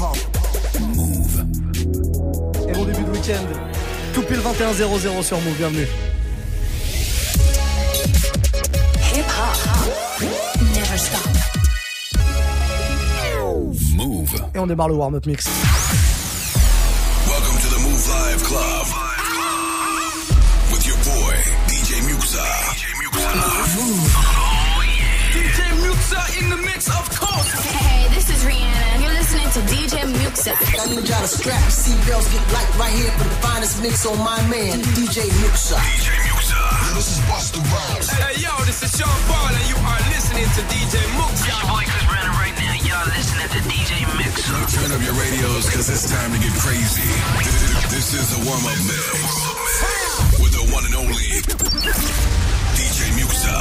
hip-hop. Move. Et bon début de week-end. Tout pile 21 00 sur Move, bienvenue. Hip-hop. Never stop. Move. Et on démarre le warm-up mix. Welcome to the Move Live Club. With your boy, DJ Muxa. DJ Muxa. Muxa in the mix, of course. Hey, this is Rihanna. You're listening to DJ Muxa. I need y'all to strap your seatbelts, get light right here for the finest mix on my man, DJ Muxa. DJ Muxa. Yeah, this is Busta Rhymes. Hey, yo, this is Sean Paul, and you are listening to DJ Muxa. This boy Chris Brandon right now. Y'all listening to DJ Muxa. Turn up your radios, cause it's time to get crazy. This is a warm-up mix. With the one and only DJ Muxa.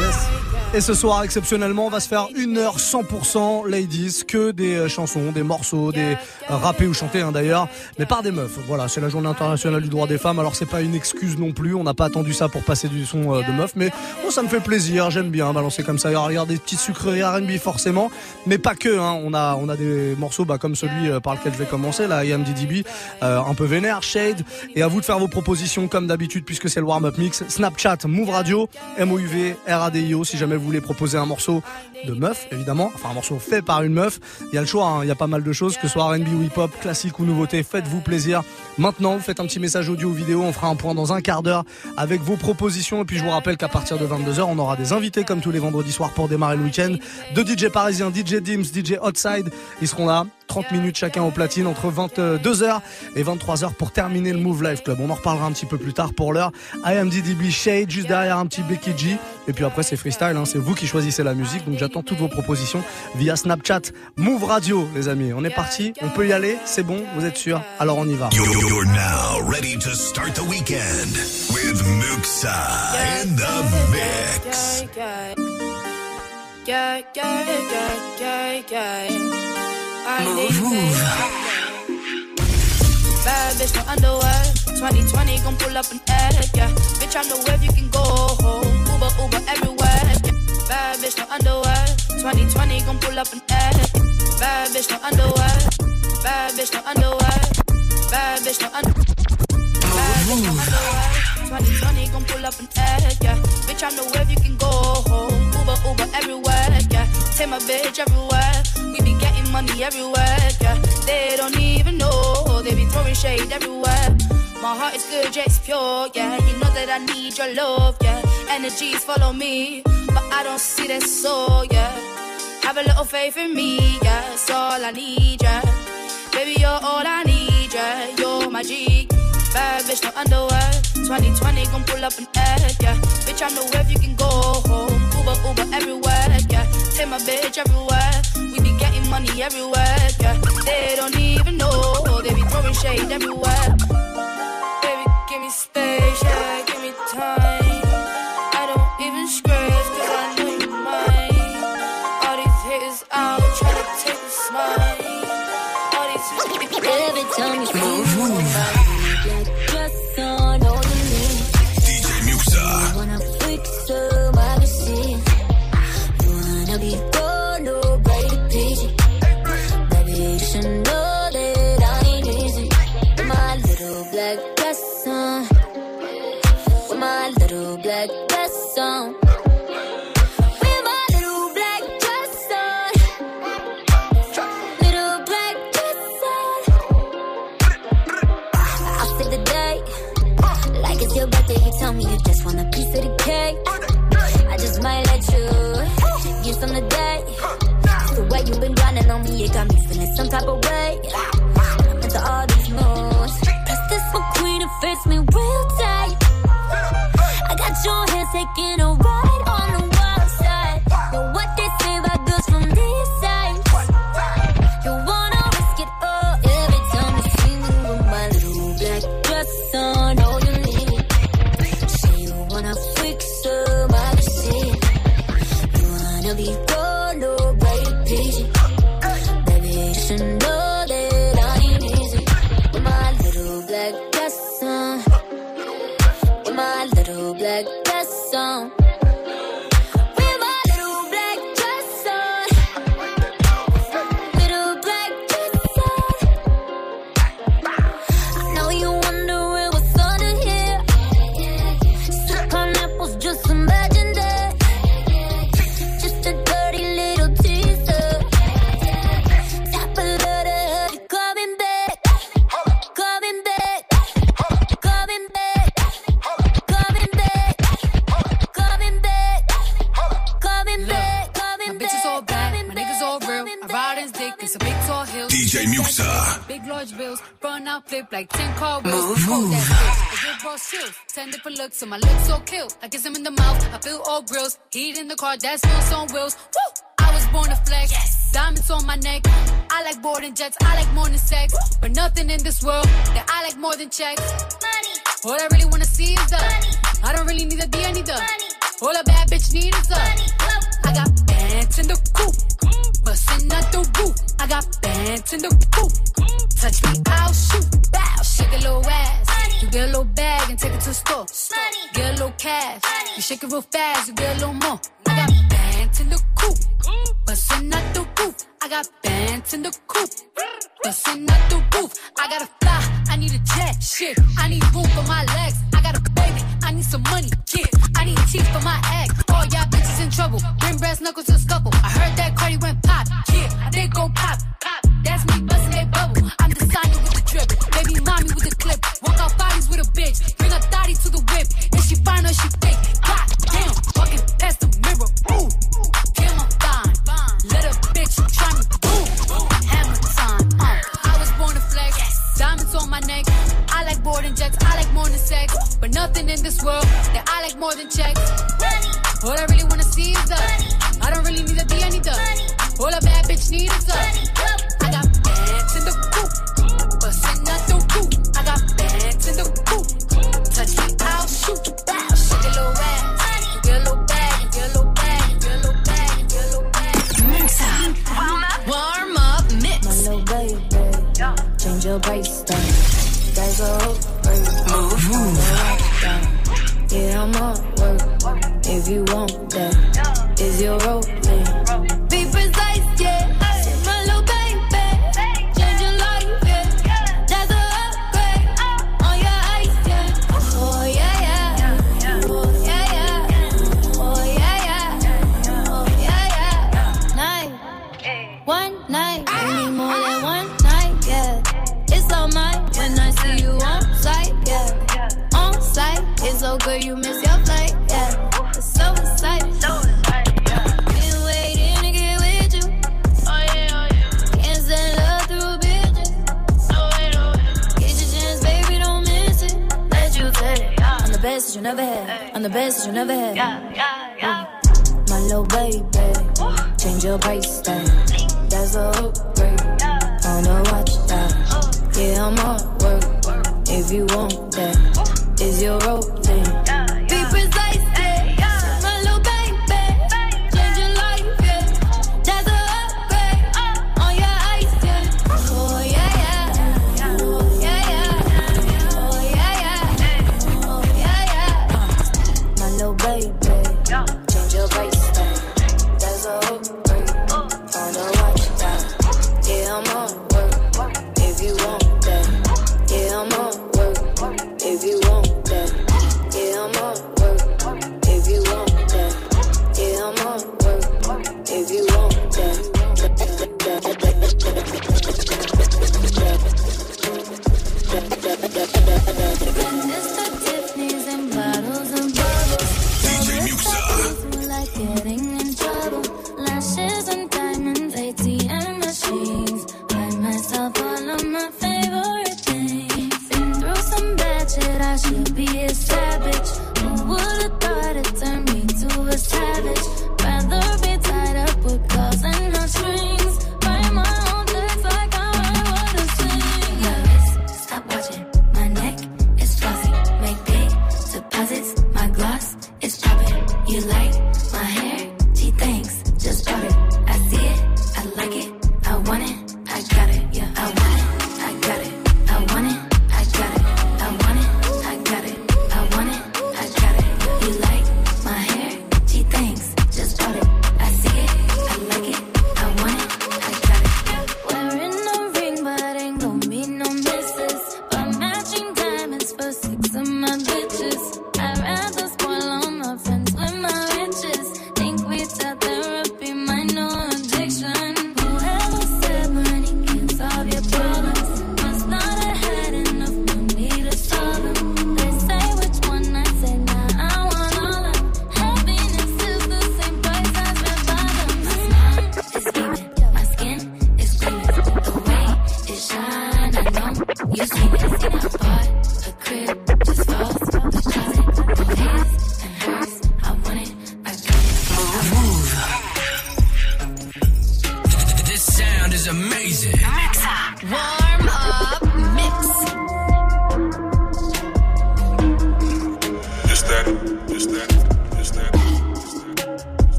Yes. Et ce soir, exceptionnellement, on va se faire une heure 100% ladies, que des euh, chansons, des morceaux, des rappés ou chantés hein, d'ailleurs, mais par des meufs. Voilà, c'est la journée internationale du droit des femmes, alors c'est pas une excuse non plus, on n'a pas attendu ça pour passer du son euh, de meufs, mais bon, ça me fait plaisir, j'aime bien balancer comme ça. Alors, regarde des petites sucreries R&B forcément, mais pas que. Hein, on a on a des morceaux bah, comme celui euh, par lequel je vais commencer, là, IMDDB, euh, un peu vénère, Shade, et à vous de faire vos propositions comme d'habitude puisque c'est le warm-up mix. Snapchat, Move Radio, MOUV, RADIO, si jamais voulez proposer un morceau de meuf, évidemment, enfin un morceau fait par une meuf, il y a le choix, hein. il y a pas mal de choses, que ce soit R&B ou hip-hop, classique ou nouveauté, faites-vous plaisir. Maintenant, faites un petit message audio ou vidéo, on fera un point dans un quart d'heure avec vos propositions, et puis je vous rappelle qu'à partir de 22h, on aura des invités comme tous les vendredis soirs pour démarrer le week-end, de DJ parisiens, DJ Dims, DJ Outside, ils seront là. 30 minutes chacun au platine entre 22h et 23h pour terminer le Move Life Club. On en reparlera un petit peu plus tard pour l'heure. IMDDB Shade, juste derrière un petit Becky G. Et puis après, c'est freestyle, hein. c'est vous qui choisissez la musique. Donc j'attends toutes vos propositions via Snapchat, Move Radio, les amis. On est parti, on peut y aller, c'est bon, vous êtes sûr? Alors on y va. You're now ready to start the weekend with Muxa in the mix. Move. Bad bitch, no underwear. 2020 gon' pull up an egg, yeah. Bitch, I know where you can go home. Uber, Uber everywhere, yeah. Bad bitch, no underwear. 2020 gon' pull up an egg. Bad bitch, no underwear. Bad bitch, no underwear. Bad bitch, no underwear. Bad bitch, no underwear. 2020 gon' pull up an egg, yeah. Bitch, I know where you can go home. Uber, Uber everywhere, yeah. Take my bitch everywhere. We be getting money everywhere, yeah. They don't even know, they be throwing shade everywhere. My heart is good, yeah, it's pure, yeah. You know that I need your love, yeah. Energies follow me, but I don't see that soul, yeah. Have a little faith in me, yeah. That's all I need, yeah. Baby, you're all I need, yeah. You're my G. Bad bitch, no underwear. 2020 gon' pull up an egg, yeah. Bitch, I know where you can go home. Uber, Uber everywhere, yeah. Take my bitch everywhere. We be getting money everywhere, yeah. They don't even know. They be throwing shade everywhere. Baby, give me space, yeah. Give me time. Big tall hill. DJ Muxa. Big large bills, run out flip like 10 car wheels. Move, that bitch. I give boss chills, 10 different looks, so my lips so kill. I kiss him in the mouth, I feel all grills. Heat in the car, that's wheels on wheels. Woo! I was born to flex. Diamonds on my neck. I like boarding jets, I like more than sex. But nothing in this world that I like more than checks. Money. All I really wanna see is the money. I don't really need a D, I need the money. All a bad bitch need is the money. I got bands in the coop, bustin' out the roof. I got bands in the coop. Touch me, I'll shoot. Bow, shake a little ass. You get a little bag and take it to the store. Get a little cash. You shake it real fast, you get a little more. I got bands in the coop, bustin' out the roof. I got bands in the coop, bustin' out the roof. I gotta fly, I need a jet, shit. I need room for my legs. I got a baby, I need some money, kid. I need teeth for my egg. All y'all bitches in trouble. Bring brass knuckles to scuffle. I heard that Cardi went pop, yeah. Did go pop, pop. That's me bustin' that bubble. I'm the with the drip, baby mommy with the clip. Walk out bodies with a bitch, bring a thotty to the whip. If she fine or she fake, god damn, walking past the mirror. Ooh, like boarding jets, I like more than sex, but nothing in this world that I like more than checks. All I really wanna see is the. I don't really need a D, I need the. All a bad bitch need is the. I got bands in the coop, bustin' out the roof. I got bands in the coop. Touch me, I'll shoot. Bow, shake a little ass. You get a little bag, you get a little bag, you get a little bag, you get a little bag. Warm up mix. My little baby, change your brace down. That's a move.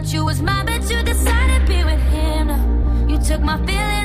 thought you was mine, but you decided to be with him. You took my feelings.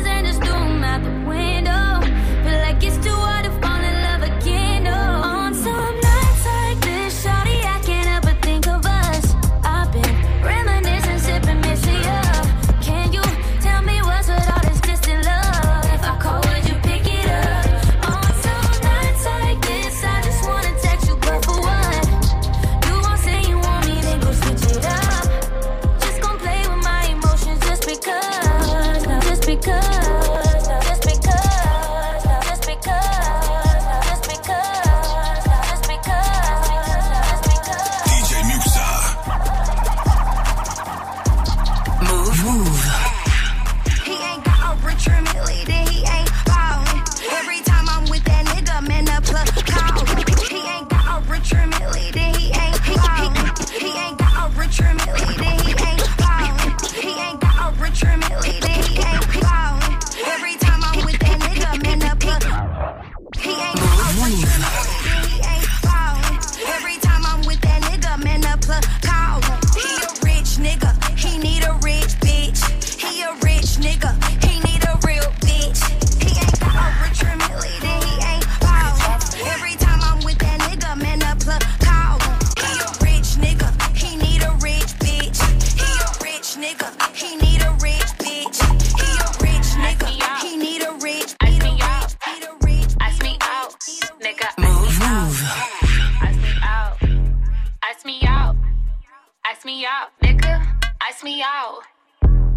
ice me out, nigga. Ice me out.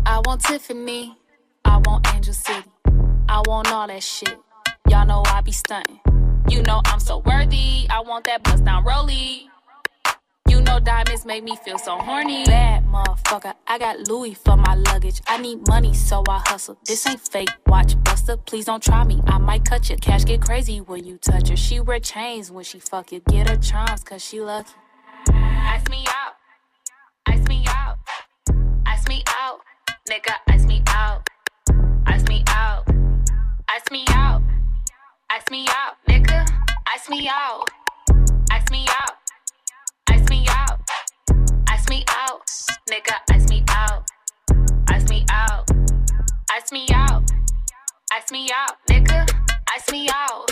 I want Tiffany. I want Angel City. I want all that shit. Y'all know I be stunting. You know I'm so worthy. I want that bust down rollie. You know diamonds make me feel so horny. Bad motherfucker, I got Louis for my luggage. I need money, so I hustle. This ain't fake. Watch Buster, please don't try me. I might cut your cash. Get crazy when you touch her. She wear chains when she fuck you. Get her charms, cause she lucky. Ask me out. Nigga, ask me out. ask me out. ask me out. ask me out, nigga. ask me out. ask me out. ask me out. ask me out. Nigga, ask me out. ask me out. ask me out. ask me out, nigga. ask me out.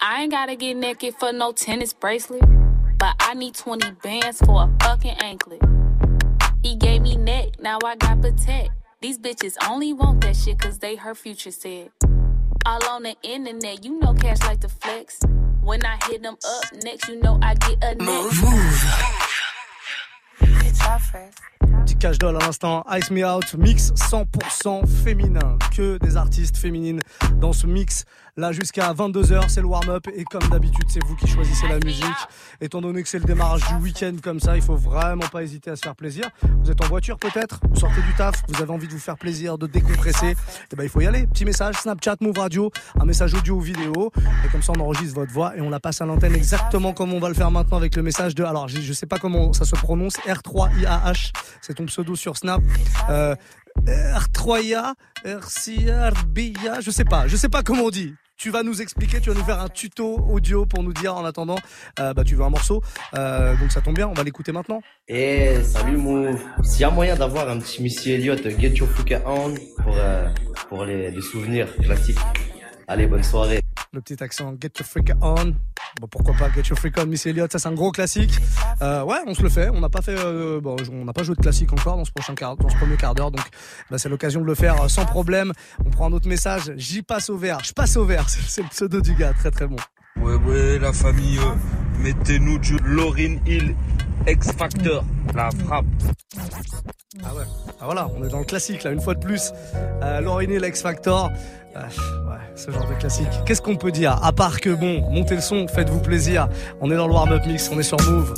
I ain't gotta get naked for no tennis bracelet. But I need 20 bands for a fucking anklet. He gave me neck, now I got protect. These bitches only want that shit cause they her future said. All on the internet, you know cash like the flex. When I hit them up next, you know I get a. It's all fresh. Petit cash doll à l'instant, Ice Me Out, mix 100% féminin. Que des artistes féminines dans ce mix. Là, jusqu'à 22h, c'est le warm-up. Et comme d'habitude, c'est vous qui choisissez la musique. Étant donné que c'est le démarrage du week-end comme ça, il faut vraiment pas hésiter à se faire plaisir. Vous êtes en voiture peut-être? Vous sortez du taf Vous avez envie de vous faire plaisir, de décompresser? Eh ben, il faut y aller. Petit message, Snapchat, Move Radio, un message audio ou vidéo. Et comme ça, on enregistre votre voix et on la passe à l'antenne exactement comme on va le faire maintenant avec le message de. Alors, je je sais pas comment ça se prononce. R3IAH. C'est ton pseudo sur Snap. Euh, R3IA, RCRBIA, je sais pas, je sais pas comment on dit. Tu vas nous expliquer, tu vas nous faire un tuto audio pour nous dire en attendant, euh, bah tu veux un morceau, euh, donc ça tombe bien, on va l'écouter maintenant. Eh, salut Move. S'il y a moyen d'avoir un petit Missy Elliott, Get Your Fuck On pour, euh, pour les souvenirs classiques. Allez, bonne soirée. Le petit accent Get Your Freak On. Bon, pourquoi pas Get Your Freak On, Miss Elliott, ça c'est un gros classique. Euh, ouais, on se le fait. On n'a pas fait, euh, bon, on n'a pas joué de classique encore dans ce prochain quart, dans ce premier quart d'heure, donc bah, c'est l'occasion de le faire euh, sans problème. On prend un autre message. J'y passe au vert. Je passe au vert. C'est c'est le pseudo du gars, très très bon. Ouais, ouais, la famille, euh, mettez-nous du Lauryn Hill X Factor, la frappe. Ah ouais. Ah voilà, on est dans le classique là, une fois de plus. Euh, Lauryn Hill, X Factor. Ah, ouais, ce genre de classique. Qu'est-ce qu'on peut dire? À part que bon, montez le son, faites-vous plaisir. On est dans le warm-up mix, on est sur Move.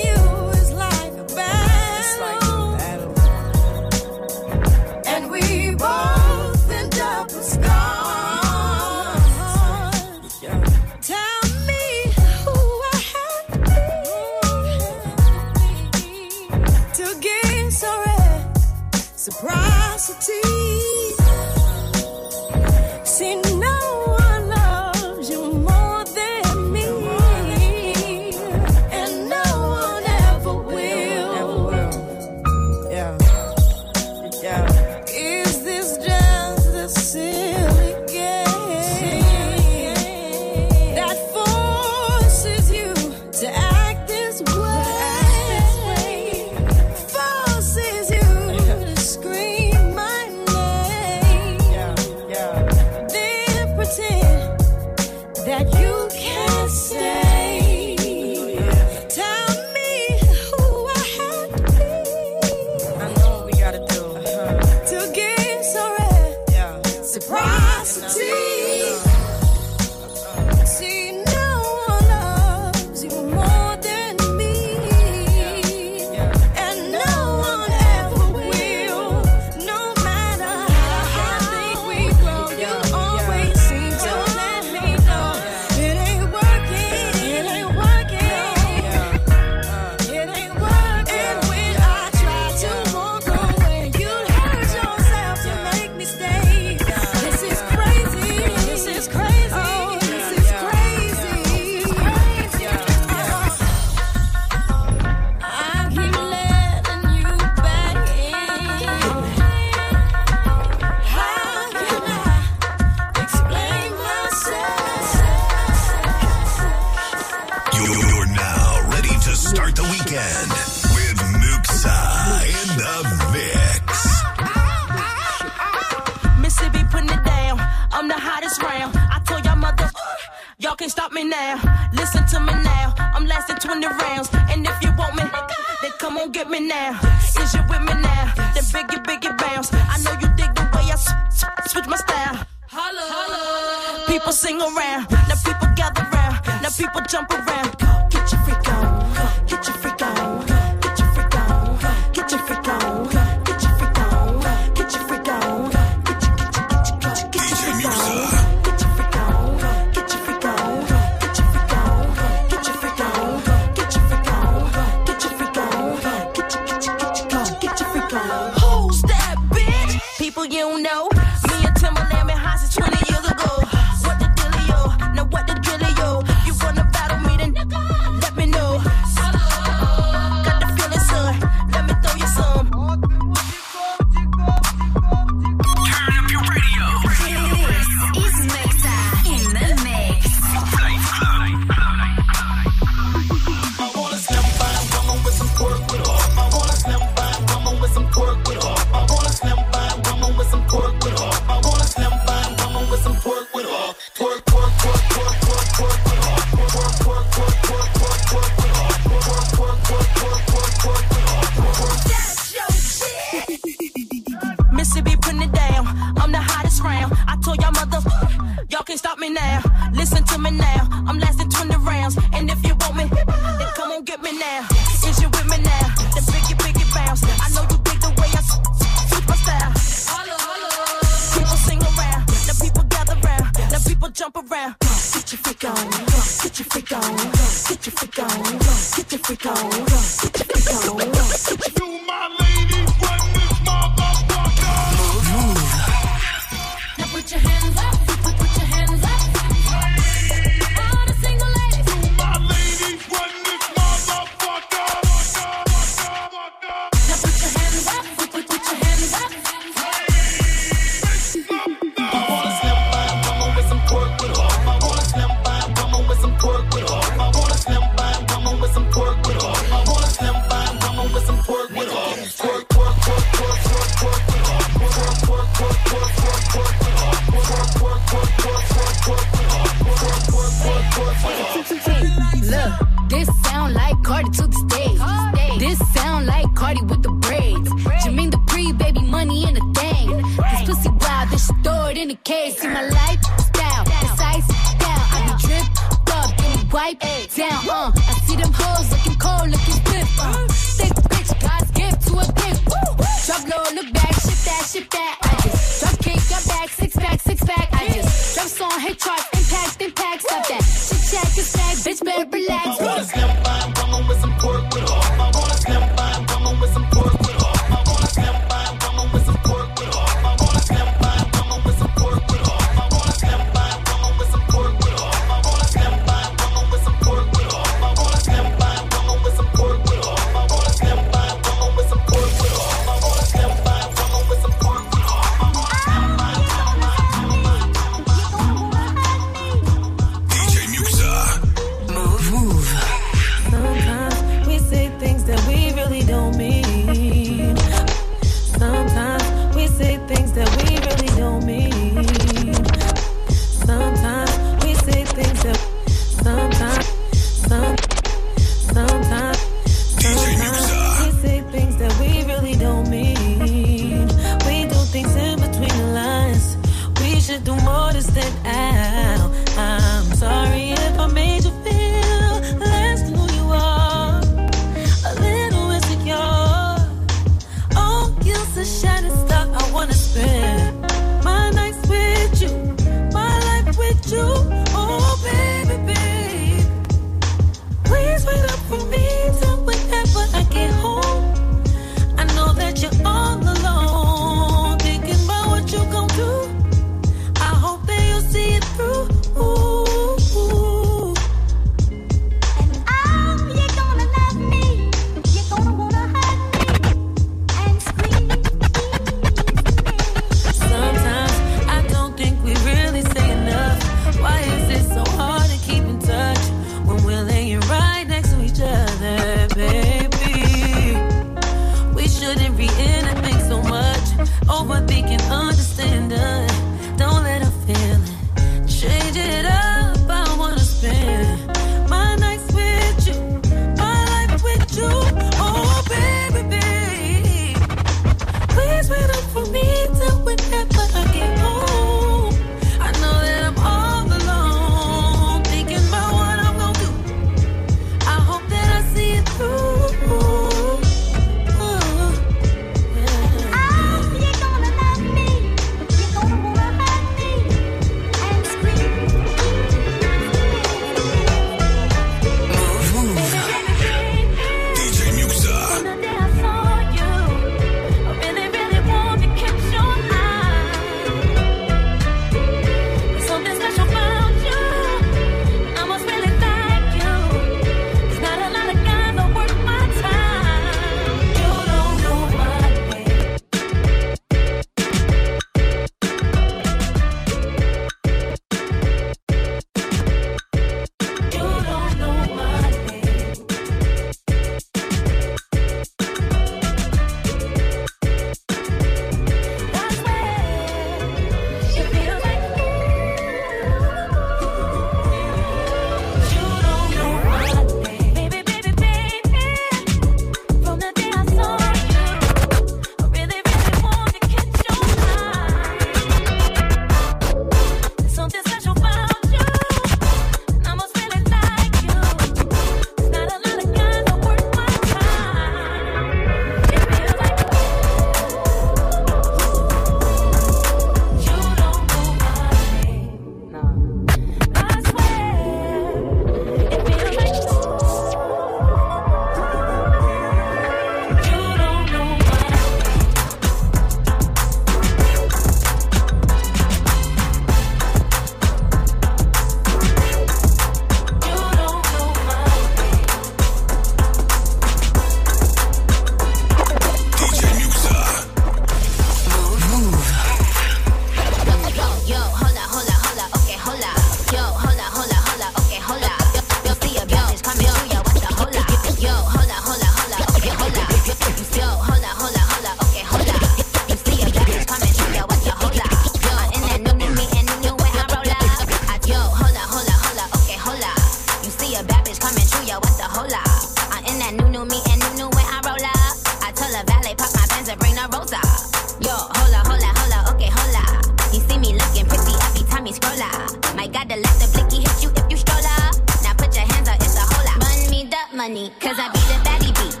money, cause I be the baddie beat.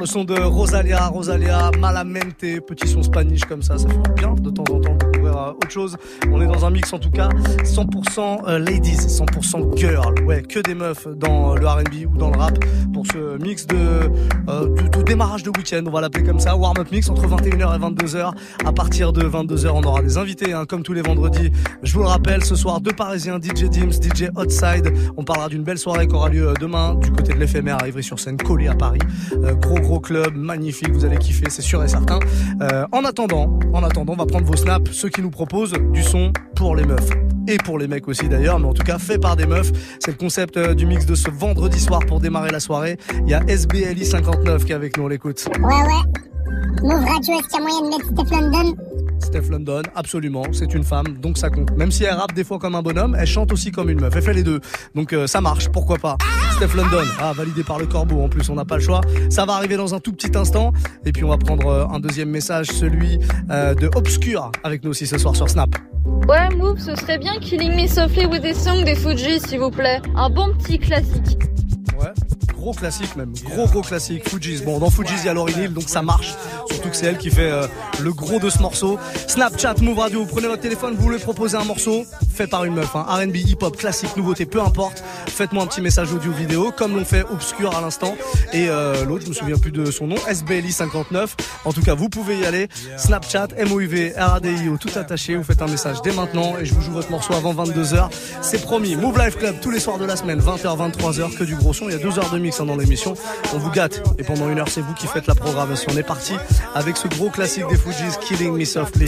Le son de Rosalia, Rosalia, Malamente, petit son spanish comme ça, ça fait bien de temps en temps de découvrir euh, autre chose. On est dans un mix en tout cas 100% euh, ladies, 100% girl, ouais, que des meufs dans euh, le R&B ou dans le rap pour ce mix de, démarrage de week-end, on va l'appeler comme ça, warm-up mix entre 21h et 22h. À partir de 22h, on aura des invités, hein, comme tous les vendredis. Je vous le rappelle, ce soir, deux Parisiens, DJ Dims, DJ Outside. On parlera d'une belle soirée qui aura lieu demain du côté de l'éphémère à Ivry-sur-Seine, collé à Paris. Gros gros club, magnifique, vous allez kiffer, c'est sûr et certain. Euh, en attendant, en attendant, on va prendre vos snaps, ceux qui nous proposent du son pour les meufs et pour les mecs aussi d'ailleurs, mais en tout cas fait par des meufs. C'est le concept euh, du mix de ce vendredi soir pour démarrer la soirée. Il y a SBLI 59 qui est avec nous, on l'écoute. Ouais, ouais. Move Radio, est-ce qu'il moyen de mettre Steph London? Steph London, absolument, c'est une femme, donc ça compte. Même si elle rappe des fois comme un bonhomme, elle chante aussi comme une meuf. Elle fait les deux, donc euh, ça marche, pourquoi pas. Steph London, ah, validé par le corbeau en plus, on n'a pas le choix. Ça va arriver dans un tout petit instant, et puis on va prendre euh, un deuxième message, celui euh, de Obscure, avec nous aussi ce soir sur Snap. Ouais, Move, ce serait bien Killing Me Softly with a Song des Fuji, s'il vous plaît. Un bon petit classique. Gros classique même, gros gros classique, Fujis. Bon, dans Fujis, il y a Lauryn Hill, donc ça marche. Surtout que c'est elle qui fait euh, le gros de ce morceau. Snapchat, Move Radio, vous prenez votre téléphone, vous voulez proposer un morceau, fait par une meuf, hein. R&B, hip-hop, classique, nouveauté, peu importe. Faites-moi un petit message audio vidéo, comme l'ont fait Obscure à l'instant. Et euh, l'autre, je me souviens plus de son nom, SBLI59. En tout cas, vous pouvez y aller. Snapchat, MOUV, RADIO, tout attaché. Vous faites un message dès maintenant et je vous joue votre morceau avant 22h. C'est promis. Move Life Club tous les soirs de la semaine, 20h, 23h, que du gros son. Il y a deux heures de On vous gâte. Et pendant une heure, c'est vous qui faites la programmation. On est parti avec ce gros classique des Fujis, Killing Me Softly.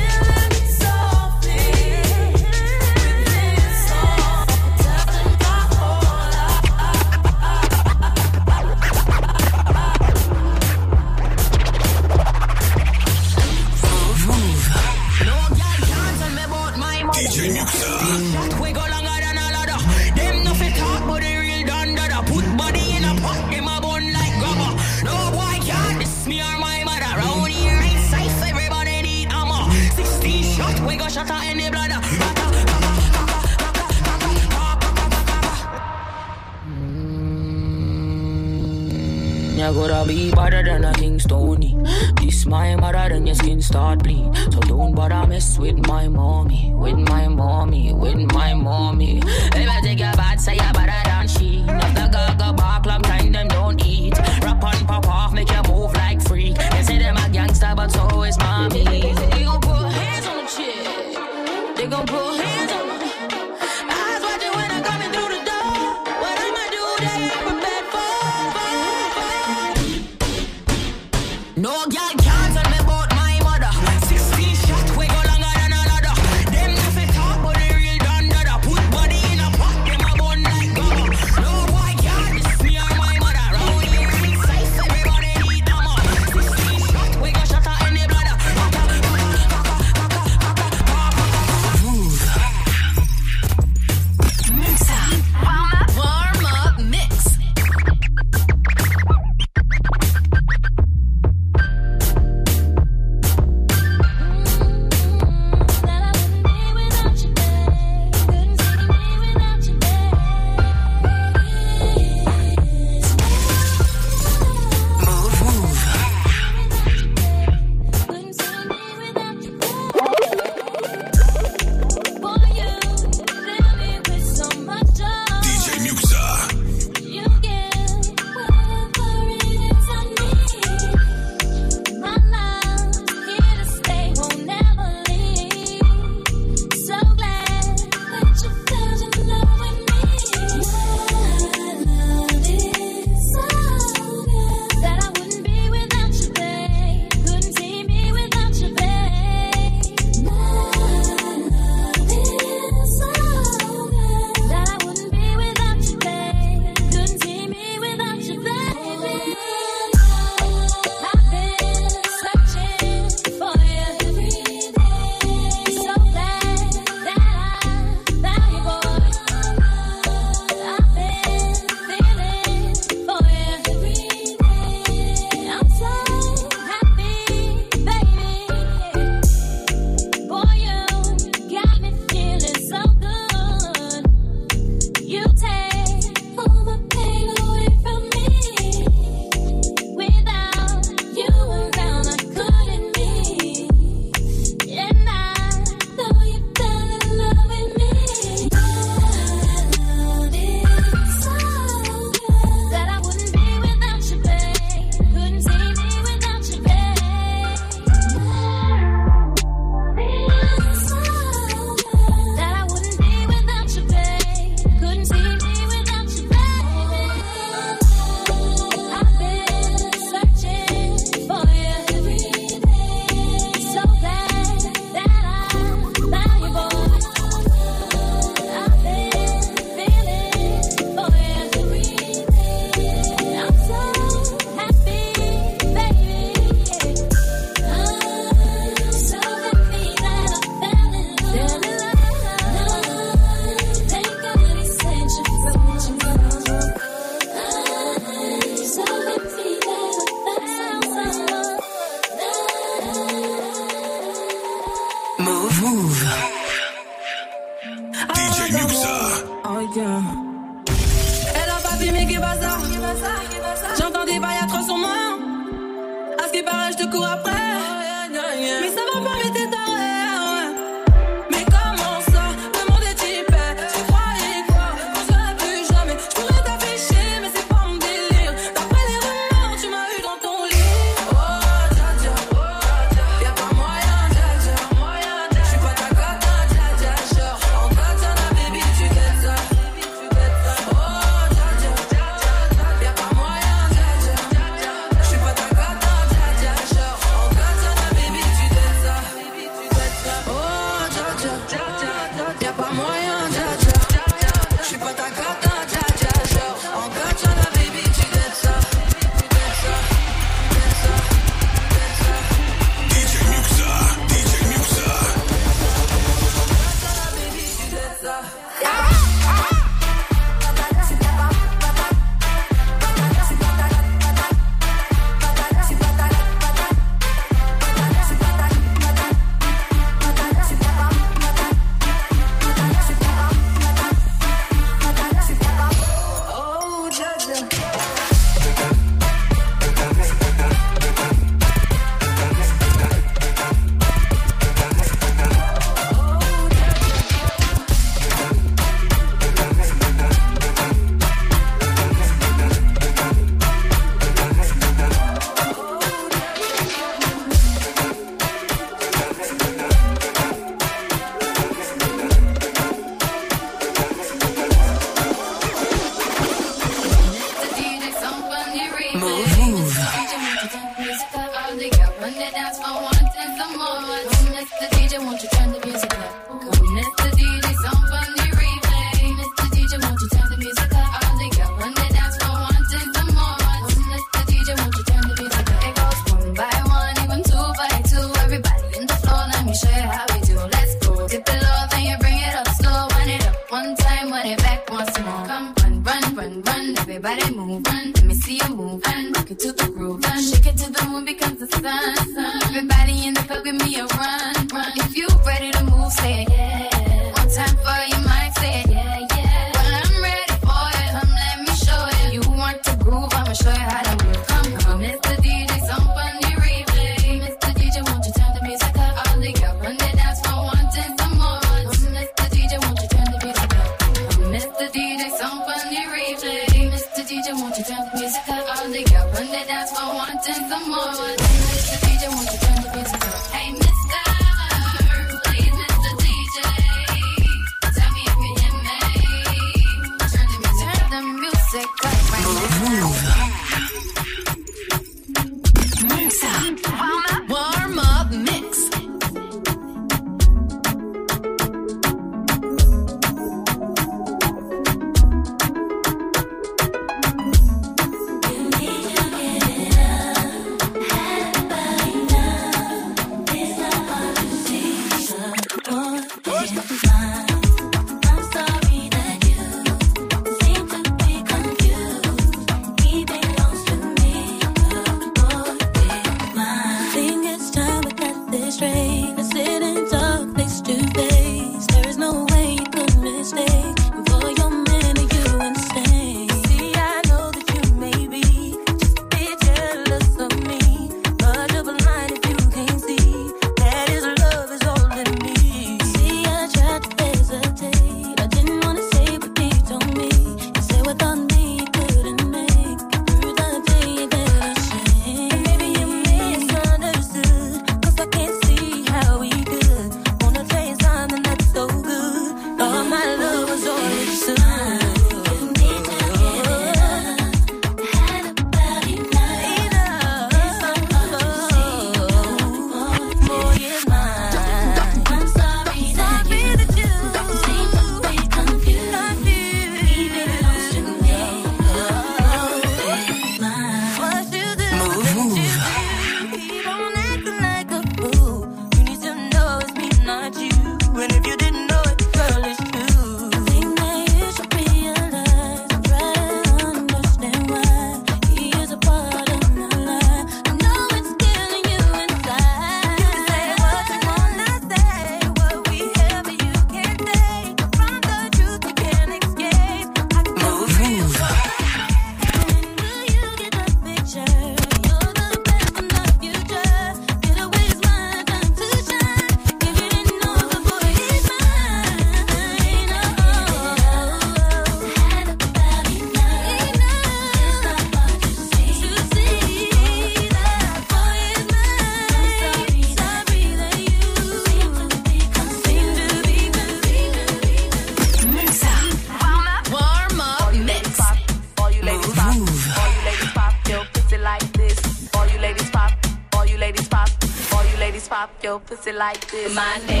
My name.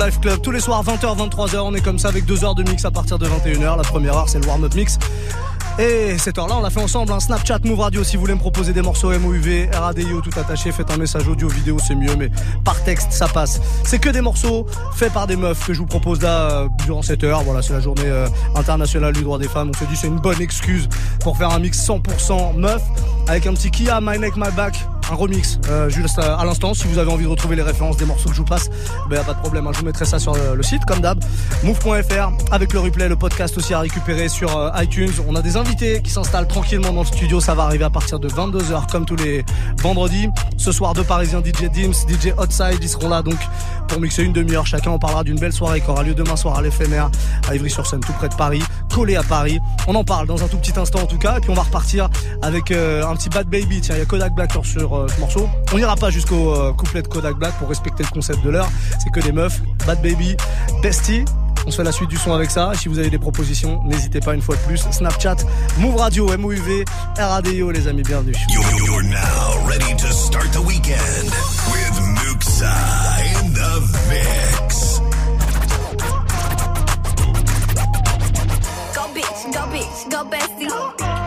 Life Club. Tous les soirs 20h, 23h, on est comme ça avec deux heures de mix à partir de 21h. La première heure, c'est le warm-up mix. Et cette heure-là, on l'a fait ensemble, un Snapchat Move Radio. Si vous voulez me proposer des morceaux MOUV, RADIO, tout attaché, faites un message audio, vidéo, c'est mieux, mais par texte, ça passe. C'est que des morceaux faits par des meufs que je vous propose là euh, durant cette heure. Voilà, c'est la journée euh, internationale du droit des femmes. On se dit c'est une bonne excuse pour faire un mix 100% meuf avec un petit Kia, My Neck, My Back. Un remix, euh, juste à, à l'instant. Si vous avez envie de retrouver les références des morceaux que je vous passe, ben a pas de problème. hein. Je vous mettrai ça sur le, le site, comme d'hab. Move.fr avec le replay, le podcast aussi à récupérer sur euh, iTunes. On a des invités qui s'installent tranquillement dans le studio. Ça va arriver à partir de 22h comme tous les vendredis. Ce soir, deux Parisiens DJ Dims, DJ Outside, ils seront là donc pour mixer une demi-heure chacun. On parlera d'une belle soirée qui aura lieu demain soir à l'éphémère à Ivry-sur-Seine, tout près de Paris, collé à Paris. On en parle dans un tout petit instant en tout cas. Et puis on va repartir avec euh, un petit Bad Baby. Tiens, il y a Kodak Black sur euh, ce morceau. On n'ira pas jusqu'au euh, couplet de Kodak Black pour respecter le concept de l'heure. C'est que des meufs. Bad Baby, Bestie. On se fait la suite du son avec ça. Si vous avez des propositions, n'hésitez pas une fois de plus. Snapchat, Move Radio, MOUV, RADIO, les amis, bienvenue. You're, you're now ready to start the weekend with Muxa in the mix. Go bitch, go bitch, go bestie.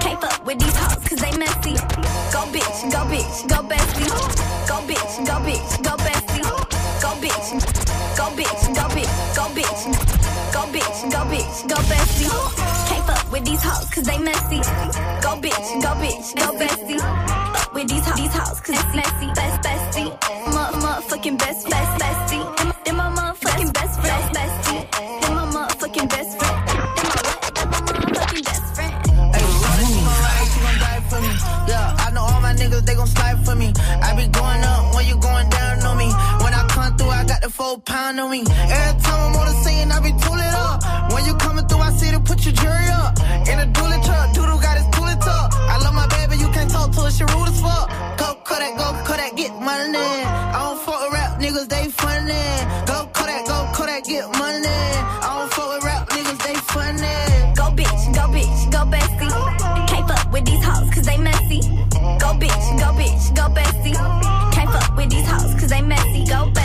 Can't fuck with these hoes cause they messy. Bitch, go bitch, go bestie. Go bitch, go bitch, go bestie. Go bitch, go bitch, go bitch, go bitch. Go bitch, go bitch, go bestie. Can't fuck with these hoes cause they messy. Go bitch, go bitch, go bestie. Fuck with these hoes, these hoes cause it's messy. Best bestie. Mother, motherfucking best, best bestie. Me. Every time I'm on the scene, I be tooling up. When you coming through, I see to put your jury up. In a dually truck, Doodle got his tooling tuck. I love my baby, you can't talk to her, she rude as fuck. Go Kodak, go Kodak, get money. I don't fuck with rap niggas, they funny. Go Kodak, go Kodak, get money. I don't fuck with rap niggas, they funny. Go bitch, go bitch, go bestie. Can't fuck with these hoes cause they messy. Go bitch, go bitch, go bestie. Can't fuck with these hoes cause they messy. Go bestie.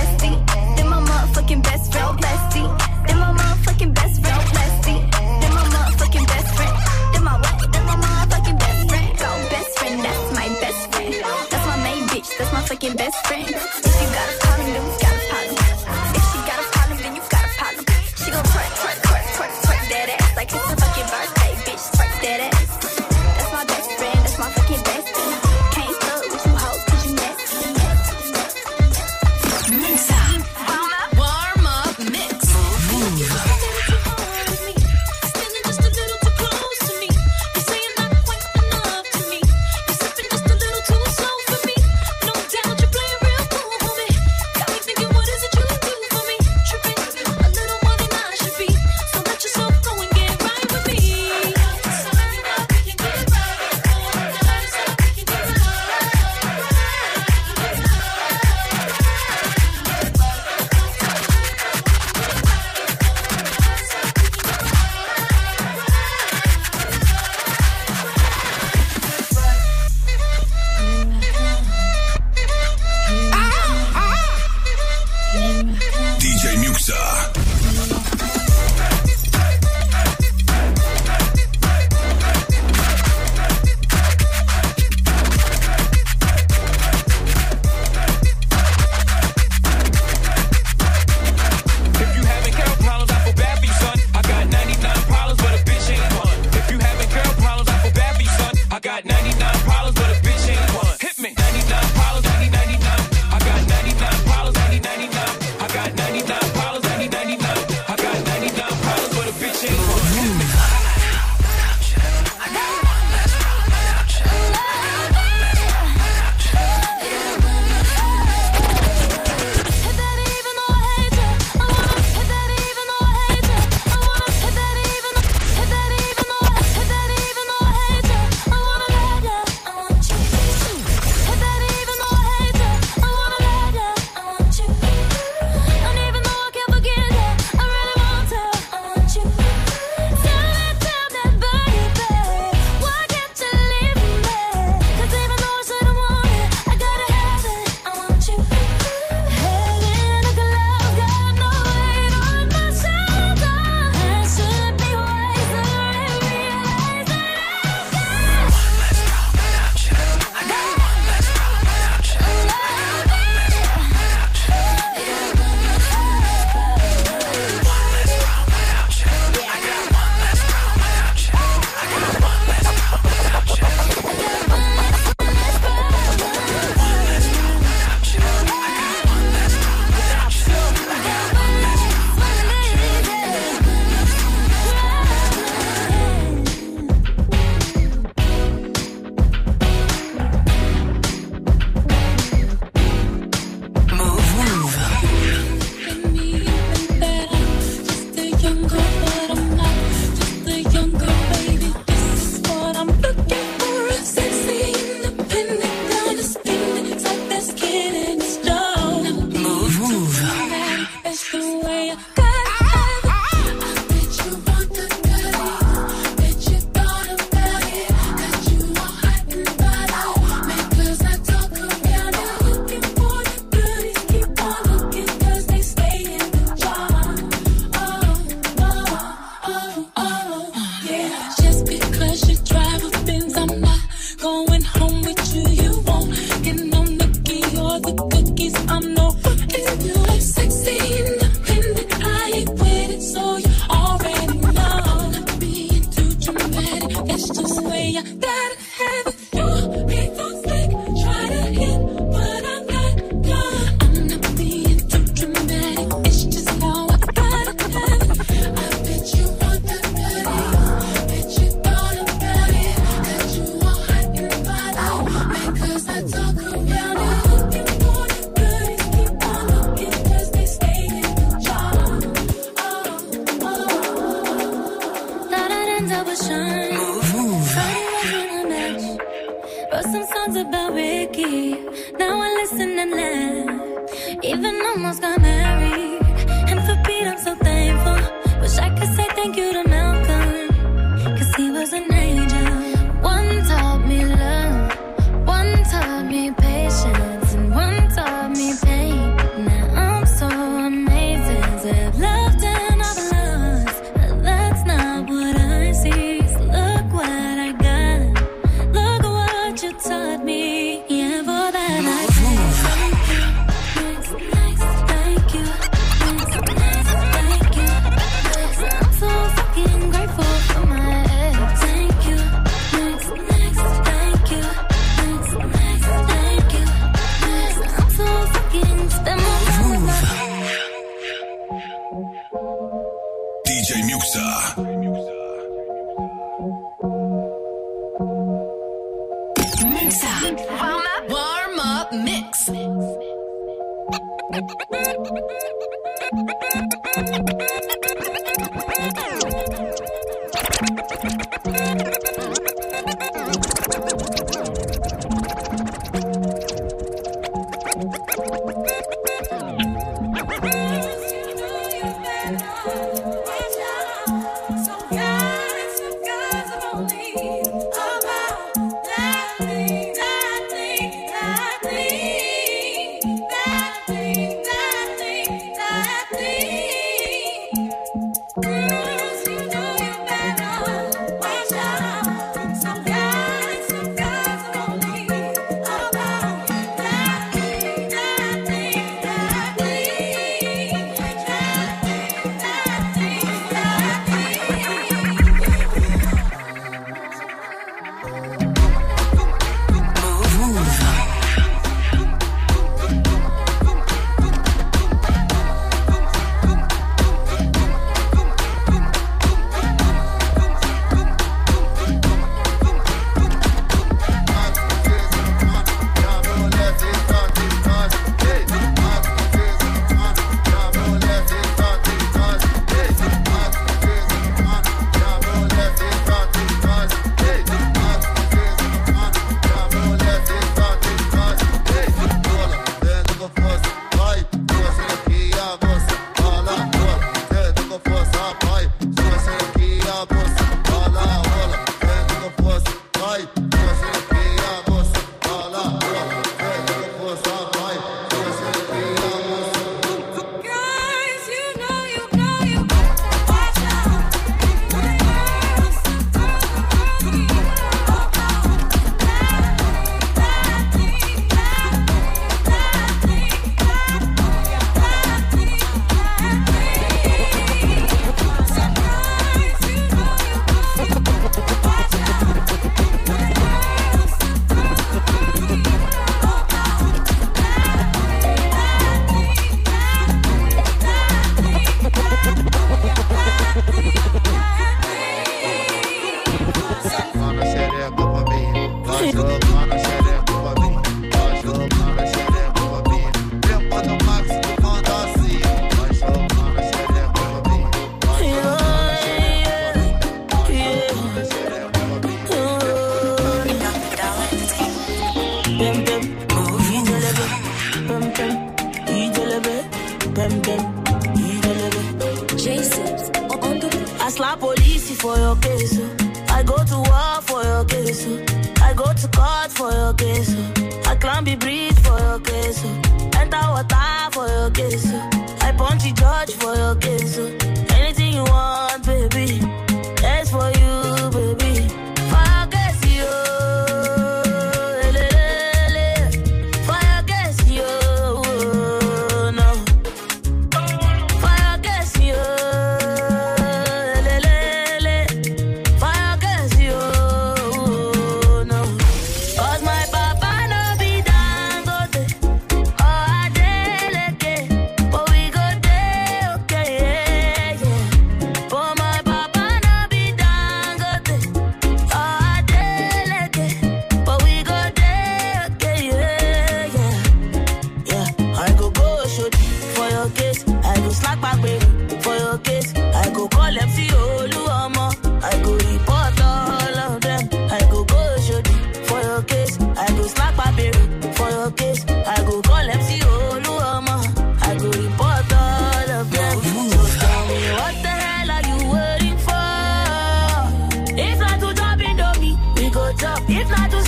lados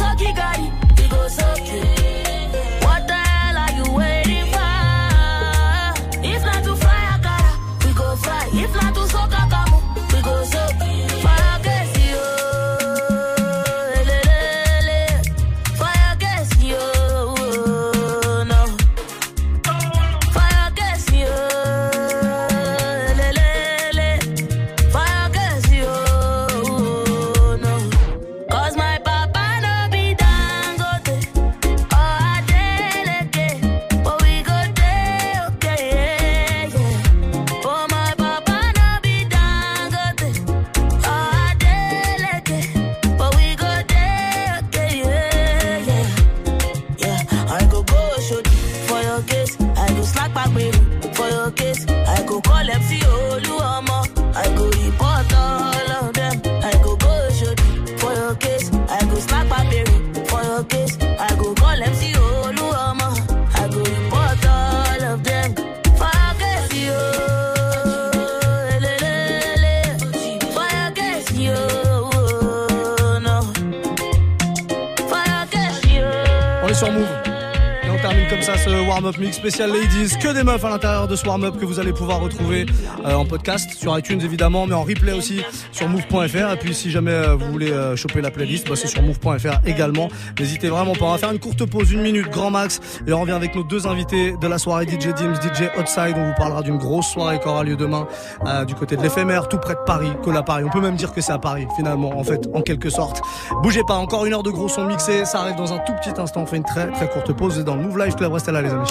spécial ladies. Que des meufs à l'intérieur de ce warm-up que vous allez pouvoir retrouver euh, en podcast sur iTunes évidemment, mais en replay aussi sur move.fr. Et puis si jamais euh, vous voulez euh, choper la playlist, bah, c'est sur move.fr également. N'hésitez vraiment pas. On va faire une courte pause, une minute, grand max. Et on revient avec nos deux invités de la soirée DJ Dims, DJ Outside. On vous parlera d'une grosse soirée qui aura lieu demain euh, du côté de l'éphémère, tout près de Paris, que la Paris. On peut même dire que c'est à Paris finalement, en fait, en quelque sorte. Bougez pas, encore une heure de gros son mixé. Ça arrive dans un tout petit instant. On fait une très très courte pause. Êtes dans le Move Live Club. Restez là les amis.